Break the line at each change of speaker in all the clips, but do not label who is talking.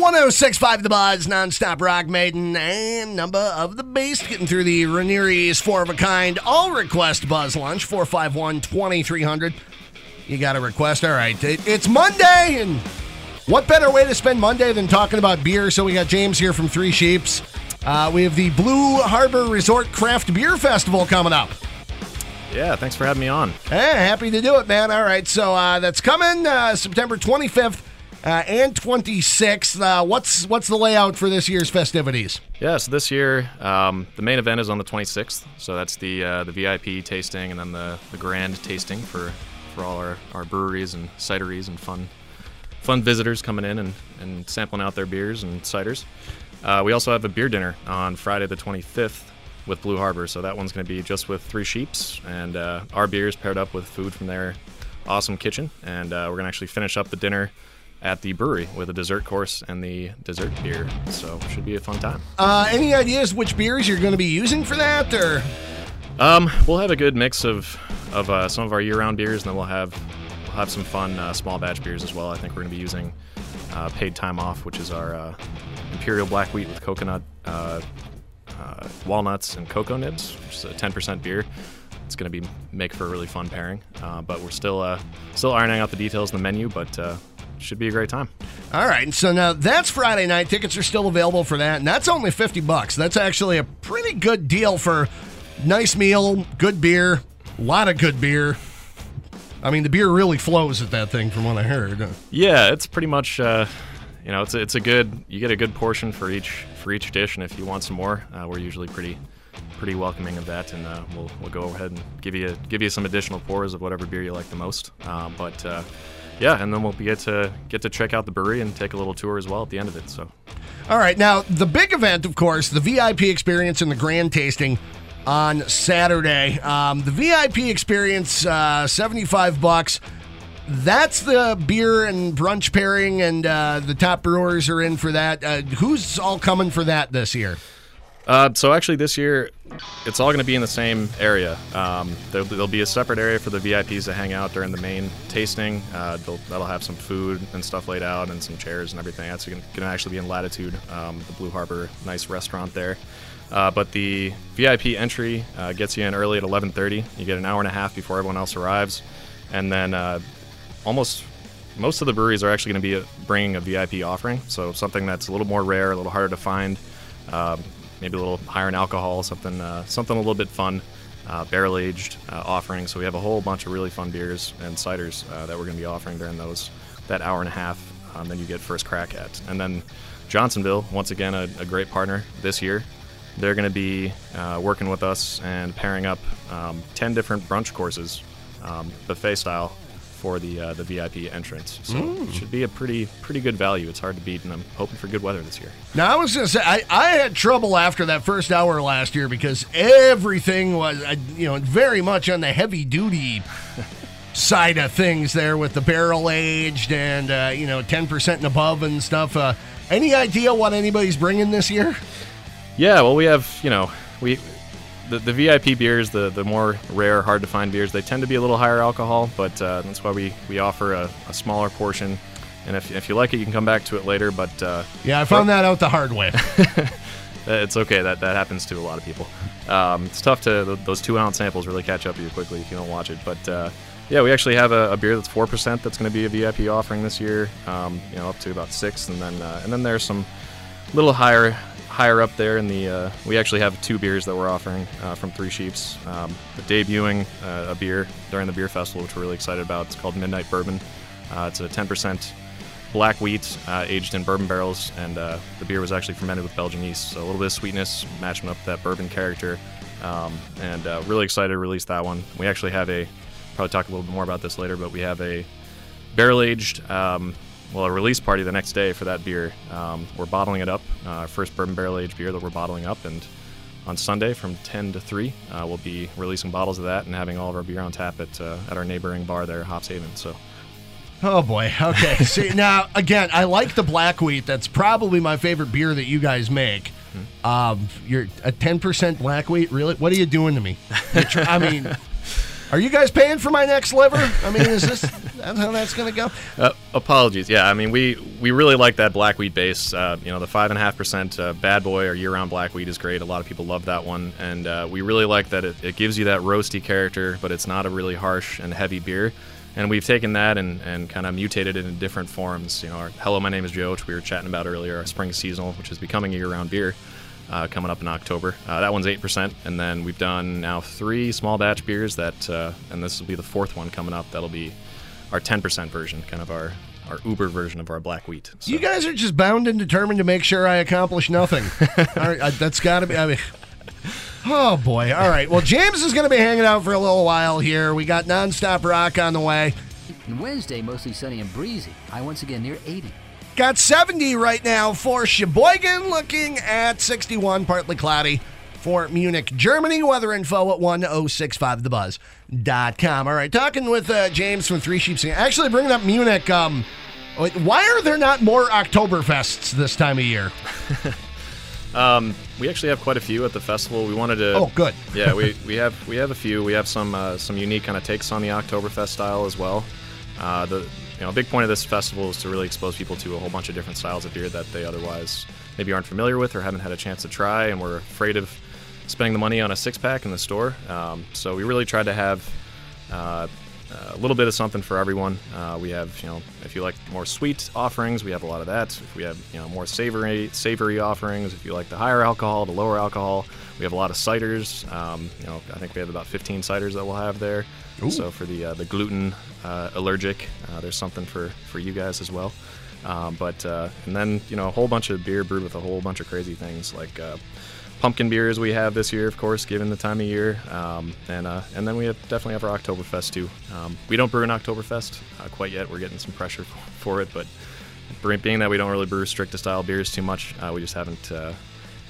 1065 The Buzz, nonstop rock maiden, and number of the beast. Getting through the Rainieri's four of a kind all request buzz lunch, 451 2300. You got a request? All right. It, it's Monday, and what better way to spend Monday than talking about beer? So we got James here from Three Sheeps. Uh, we have the Blue Harbor Resort Craft Beer Festival coming up.
Yeah, thanks for having me on.
Hey, happy to do it, man. All right, so uh, that's coming uh, September 25th uh, and 26th. Uh, what's what's the layout for this year's festivities?
Yeah, so this year um, the main event is on the 26th. So that's the uh, the VIP tasting and then the, the grand tasting for, for all our, our breweries and cideries and fun fun visitors coming in and, and sampling out their beers and ciders. Uh, we also have a beer dinner on Friday the 25th with Blue Harbor. So that one's going to be just with Three Sheeps and uh, our beers paired up with food from their awesome kitchen. And uh, we're going to actually finish up the dinner at the brewery with a dessert course and the dessert beer. So should be a fun time.
Uh, any ideas which beers you're going to be using for that, or?
Um, we'll have a good mix of of uh, some of our year-round beers, and then we'll have we'll have some fun uh, small batch beers as well. I think we're going to be using uh, Paid Time Off, which is our uh, imperial black wheat with coconut, uh, uh, walnuts, and cocoa nibs, which is a 10% beer. It's going to be make for a really fun pairing, uh, but we're still uh, still ironing out the details in the menu, but uh, should be a great time.
All right, and so now that's Friday night. Tickets are still available for that, and that's only 50 bucks. That's actually a pretty good deal for nice meal, good beer, a lot of good beer. I mean, the beer really flows at that thing, from what I heard.
Yeah, it's pretty much uh, you know it's a, it's a good you get a good portion for each for each dish, and if you want some more, uh, we're usually pretty pretty welcoming of that, and uh, we'll we'll go ahead and give you give you some additional pours of whatever beer you like the most. Um, but uh, yeah, and then we'll get to get to check out the brewery and take a little tour as well at the end of it. So
All right, now the big event, of course, the VIP experience and the grand tasting on Saturday. Um, the VIP experience, uh, seventy-five bucks. That's the beer and brunch pairing, and uh, the top brewers are in for that. Uh, who's all coming for that this year?
Uh, so actually, this year, it's all going to be in the same area. Um, there, there'll be a separate area for the VIPs to hang out during the main tasting. Uh, that'll have some food and stuff laid out, and some chairs and everything. That's going to actually be in Latitude, um, the Blue Harbor, nice restaurant there. Uh, but the VIP entry uh, gets you in early at 11:30. You get an hour and a half before everyone else arrives, and then uh, almost most of the breweries are actually going to be bringing a VIP offering. So something that's a little more rare, a little harder to find, um, maybe a little higher in alcohol, something uh, something a little bit fun, uh, barrel aged uh, offering. So we have a whole bunch of really fun beers and ciders uh, that we're going to be offering during those that hour and a half. Um, then you get first crack at, and then Johnsonville, once again, a, a great partner this year. They're going to be uh, working with us and pairing up um, 10 different brunch courses, um, buffet style, for the uh, the VIP entrance. So it should be a pretty pretty good value. It's hard to beat, and I'm hoping for good weather this year.
Now I was going to say I, I had trouble after that first hour last year because everything was uh, you know very much on the heavy duty side of things there with the barrel aged and uh, you know ten percent and above and stuff. Uh, any idea what anybody's bringing this year?
Yeah, well, we have you know we the, the VIP beers, the the more rare, hard to find beers, they tend to be a little higher alcohol, but uh, that's why we we offer a, a smaller portion. And if, if you like it, you can come back to it later. But uh,
Yeah, I found that out the hard way.
it's okay. That that happens to a lot of people. Um, it's tough to those two ounce samples really catch up to you quickly if you don't watch it. But uh, yeah, we actually have a, a beer that's four percent that's going to be a VIP offering this year. Um, you know, up to about six, and then uh, and then there's some little higher higher up there in the. Uh, we actually have two beers that we're offering uh, from Three Sheeps. Um, debuting uh, a beer during the beer festival, which we're really excited about. It's called Midnight Bourbon. Uh, it's a ten percent black wheat uh, aged in bourbon barrels, and uh, the beer was actually fermented with Belgian yeast. So a little bit of sweetness, matching up that bourbon character. Um, and really excited to release that one. We actually have a, probably talk a little bit more about this later, but we have a barrel aged, um, well, a release party the next day for that beer. Um, we're bottling it up, uh, our first bourbon barrel aged beer that we're bottling up, and on Sunday from 10 to 3, uh, we'll be releasing bottles of that and having all of our beer on tap at, uh, at our neighboring bar there, Hops Haven. So
Oh boy. Okay. See now again, I like the black wheat. That's probably my favorite beer that you guys make. Um, you're a ten percent black wheat. Really? What are you doing to me? Tr- I mean, Are you guys paying for my next liver? I mean, is this that's how that's going to go?
Uh, apologies. Yeah, I mean, we we really like that black wheat base. Uh, you know, the five and a half percent uh, Bad Boy or year-round black wheat is great. A lot of people love that one, and uh, we really like that it, it gives you that roasty character, but it's not a really harsh and heavy beer. And we've taken that and, and kind of mutated it in different forms. You know, our Hello, my name is Joe, which we were chatting about earlier, our spring seasonal, which is becoming a year-round beer uh, coming up in October. Uh, that one's 8%. And then we've done now three small batch beers that, uh, and this will be the fourth one coming up. That'll be our 10% version, kind of our, our Uber version of our black wheat.
So. You guys are just bound and determined to make sure I accomplish nothing. right, that's got to be, I mean, Oh boy! All right. Well, James is going to be hanging out for a little while here. We got nonstop rock on the way.
And Wednesday, mostly sunny and breezy. High once again near 80.
Got 70 right now for Sheboygan, looking at 61, partly cloudy for Munich, Germany. Weather info at 1065thebuzz.com. All right, talking with uh, James from Three Sheeps. Actually, bringing up Munich, um, why are there not more Oktoberfests this time of year?
um, we actually have quite a few at the festival. We wanted to.
Oh, good.
yeah, we, we have we have a few. We have some uh, some unique kind of takes on the Oktoberfest style as well. Uh, the you know, a big point of this festival is to really expose people to a whole bunch of different styles of beer that they otherwise maybe aren't familiar with or haven't had a chance to try, and we're afraid of spending the money on a six pack in the store. Um, so we really tried to have uh, a little bit of something for everyone. Uh, we have, you know, if you like more sweet offerings, we have a lot of that. If we have, you know, more savory savory offerings, if you like the higher alcohol, the lower alcohol, we have a lot of ciders. Um, you know, I think we have about 15 ciders that we'll have there. Ooh. So for the uh, the gluten uh, allergic, uh, there's something for for you guys as well. Um, but uh, and then you know a whole bunch of beer brewed with a whole bunch of crazy things like uh, pumpkin beers we have this year, of course, given the time of year. Um, and uh, and then we have, definitely have our Oktoberfest too. Um, we don't brew an Oktoberfest uh, quite yet. We're getting some pressure for it, but being that we don't really brew stricta style beers too much, uh, we just haven't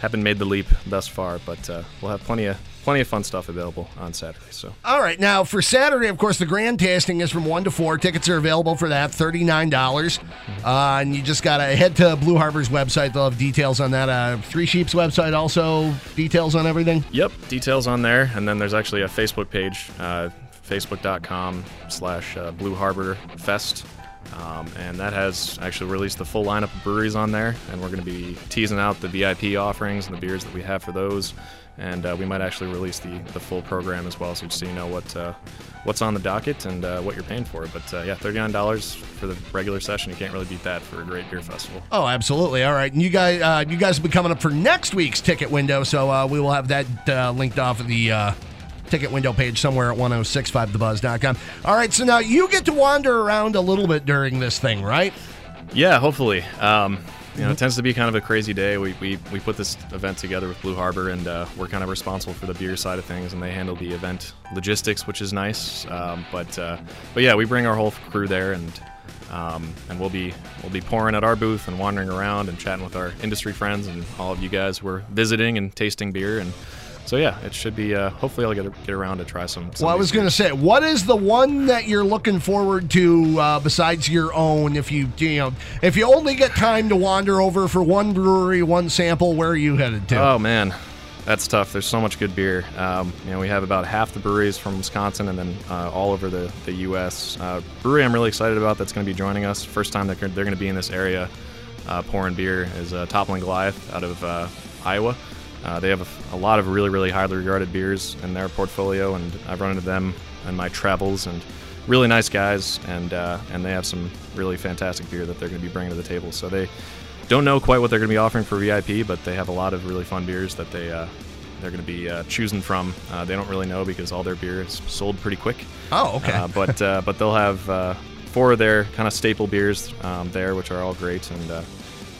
haven't made the leap thus far. But we'll have plenty of plenty of fun stuff available on Saturday. So,
all right, now for Saturday, of course, the grand tasting is from one to four. Tickets are available for that, thirty nine dollars, uh, and you just gotta head to Blue Harbor's website. They'll have details on that. Uh, Three Sheep's website also details on everything.
Yep, details on there, and then there's actually a Facebook page, uh, facebook.com slash uh, Blue Harbor Fest. Um, and that has actually released the full lineup of breweries on there, and we're going to be teasing out the VIP offerings and the beers that we have for those and uh, we might actually release the, the full program as well, so just so you know what uh, what's on the docket and uh, what you're paying for. But uh, yeah, thirty nine dollars for the regular session. You can't really beat that for a great beer festival.
Oh, absolutely. All right, and you guys uh, you guys will be coming up for next week's ticket window, so uh, we will have that linked off of the. Ticket window page somewhere at 1065thebuzz.com. All right, so now you get to wander around a little bit during this thing, right?
Yeah, hopefully. Um, you know, it tends to be kind of a crazy day. We, we, we put this event together with Blue Harbor, and uh, we're kind of responsible for the beer side of things, and they handle the event logistics, which is nice. Um, but uh, but yeah, we bring our whole crew there, and um, and we'll be we'll be pouring at our booth and wandering around and chatting with our industry friends and all of you guys who are visiting and tasting beer and so yeah, it should be. Uh, hopefully, I'll get get around to try some. some
well, I was going to say, what is the one that you're looking forward to uh, besides your own? If you you know, if you only get time to wander over for one brewery, one sample, where are you headed to?
Oh man, that's tough. There's so much good beer. Um, you know, we have about half the breweries from Wisconsin, and then uh, all over the the U.S. Uh, brewery I'm really excited about that's going to be joining us. First time they're they're going to be in this area uh, pouring beer is uh, Toppling Goliath out of uh, Iowa. Uh, they have a, a, lot of really, really highly regarded beers in their portfolio, and I've run into them in my travels, and really nice guys, and uh, and they have some really fantastic beer that they're going to be bringing to the table. So they don't know quite what they're going to be offering for VIP, but they have a lot of really fun beers that they uh, they're going to be uh, choosing from. Uh, they don't really know because all their beer is sold pretty quick.
Oh, okay.
Uh, but but they'll have four of their kind of staple beers um, there, which are all great, and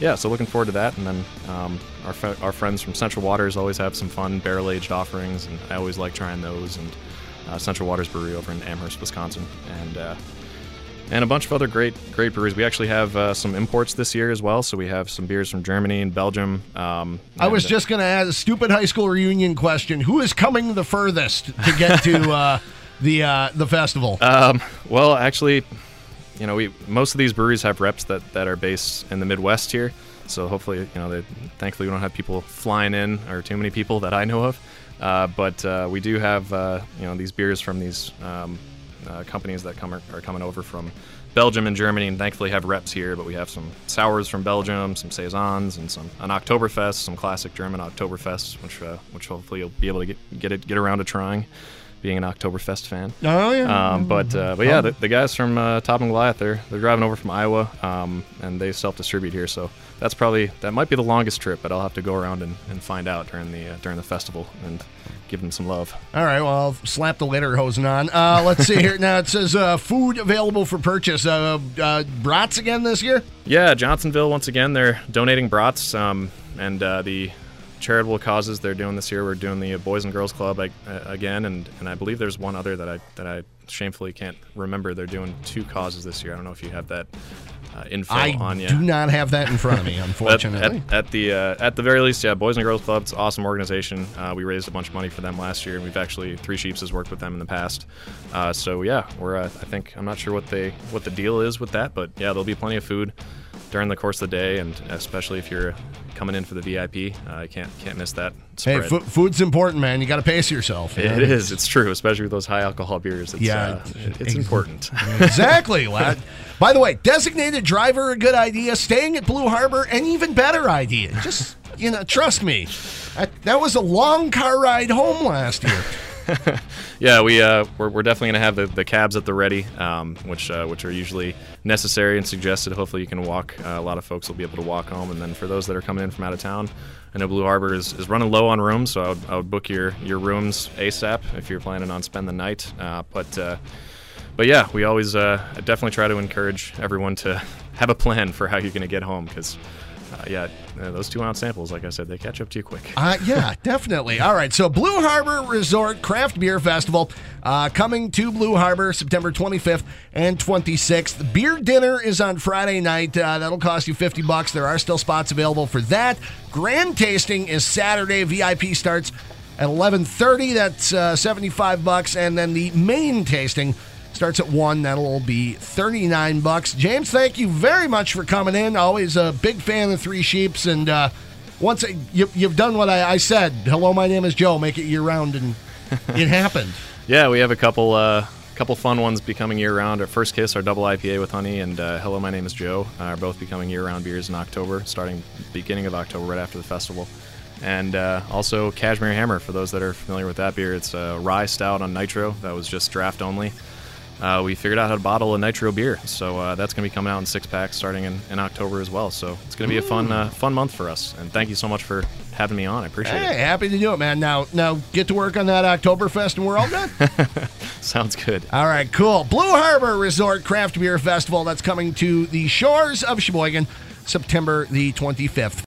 yeah, so looking forward to that. And then um, our, our friends from Central Waters always have some fun barrel aged offerings, and I always like trying those. And uh, Central Waters Brewery over in Amherst, Wisconsin, and uh, and a bunch of other great great breweries. We actually have uh, some imports this year as well. So we have some beers from Germany and Belgium. Um,
I was just going to ask a stupid high school reunion question: Who is coming the furthest to get to uh, the uh, the festival?
Um, well, actually you know, we most of these breweries have reps that, that are based in the Midwest here. So hopefully, you know, they, thankfully we don't have people flying in or too many people that I know of. Uh, but uh, we do have uh, you know these beers from these um, uh, companies that come are, are coming over from Belgium and Germany, and thankfully have reps here. But we have some sours from Belgium, some saisons, and some an Oktoberfest, some classic German Oktoberfest, which uh, which hopefully you'll be able to get get it, get around to trying. Being an Oktoberfest fan,
Oh yeah.
um, but uh, but yeah, the, the guys from uh, Toppling Goliath, they're they're driving over from Iowa, um, and they self-distribute here. So that's probably that might be the longest trip, but I'll have to go around and, and find out during the uh, during the festival and give them some love.
All right, well, I'll slap the lederhosen on. Uh, let's see here. Now it says uh, food available for purchase. Uh, uh, brats again this year?
Yeah, Johnsonville once again, they're donating brats, um, and uh, the charitable causes they're doing this year. We're doing the Boys and Girls Club uh, again, and, and I believe there's one other that I that I shamefully can't remember. They're doing two causes this year. I don't know if you have that uh, info
I
on you.
I do not have that in front of me, unfortunately.
at, at the uh, at the very least, yeah, Boys and Girls Club, it's an awesome organization. Uh, we raised a bunch of money for them last year, and we've actually Three Sheeps has worked with them in the past. Uh, so yeah, we're uh, I think I'm not sure what they what the deal is with that, but yeah, there'll be plenty of food during the course of the day, and especially if you're coming in for the VIP, uh, can't can't miss that.
hey,
Spread.
fu- food's important, man. You got to pace yourself. you
it is. It's true, especially with those high alcohol beers. It's,
Yeah,
uh, it's
ex-
important.
exactly, lad. By the way, designated driver, a good idea. Staying at Blue Harbor, an even better idea. Just, you know, trust me. That, that was a long car ride home last year.
Yeah, we uh, we're, we're definitely gonna have the, the cabs at the ready, um, which uh, which are usually necessary and suggested. Hopefully, you can walk. Uh, a lot of folks will be able to walk home, and then for those that are coming in from out of town, I know Blue Harbor is, is running low on rooms, so I would, I would book your your rooms ASAP if you're planning on spending the night. Uh, but uh, but yeah, we always uh, definitely try to encourage everyone to have a plan for how you're gonna get home because. Uh, yeah, those two ounce samples, like I said, they catch up to you quick.
Uh, yeah, definitely. All right, so Blue Harbor Resort Craft Beer Festival uh, coming to Blue Harbor September 25th and 26th. Beer dinner is on Friday night. Uh, that'll cost you 50 bucks. There are still spots available for that. Grand tasting is Saturday. VIP starts at 11:30. That's uh, 75 bucks, and then the main tasting starts at one. That'll be 39 bucks. James, thank you very much for coming in. Always a big fan of Three Sheeps, and uh, once you, you've done what I, I said. Hello, my name is Joe. Make it year round, and it happened.
Yeah, we have a couple uh, couple fun ones becoming year round. Our first kiss, our double IPA with honey, and uh, hello, my name is Joe uh, are both becoming year round beers in October, starting beginning of October, right after the festival. And uh, also Cashmere Hammer for those that are familiar with that beer. It's a rye stout on nitro that was just draft only. Uh, we figured out how to bottle a nitro beer, so uh, that's going to be coming out in six packs starting in, in October as well. So it's going to be a fun uh, fun month for us. And thank you so much for having me on. I appreciate it.
Hey, happy to do it, man. Now, now get to work on that Oktoberfest, and we're all
good. Sounds good.
all right, cool. Blue Harbor Resort Craft Beer Festival. That's coming to the shores of Sheboygan, September the 25th.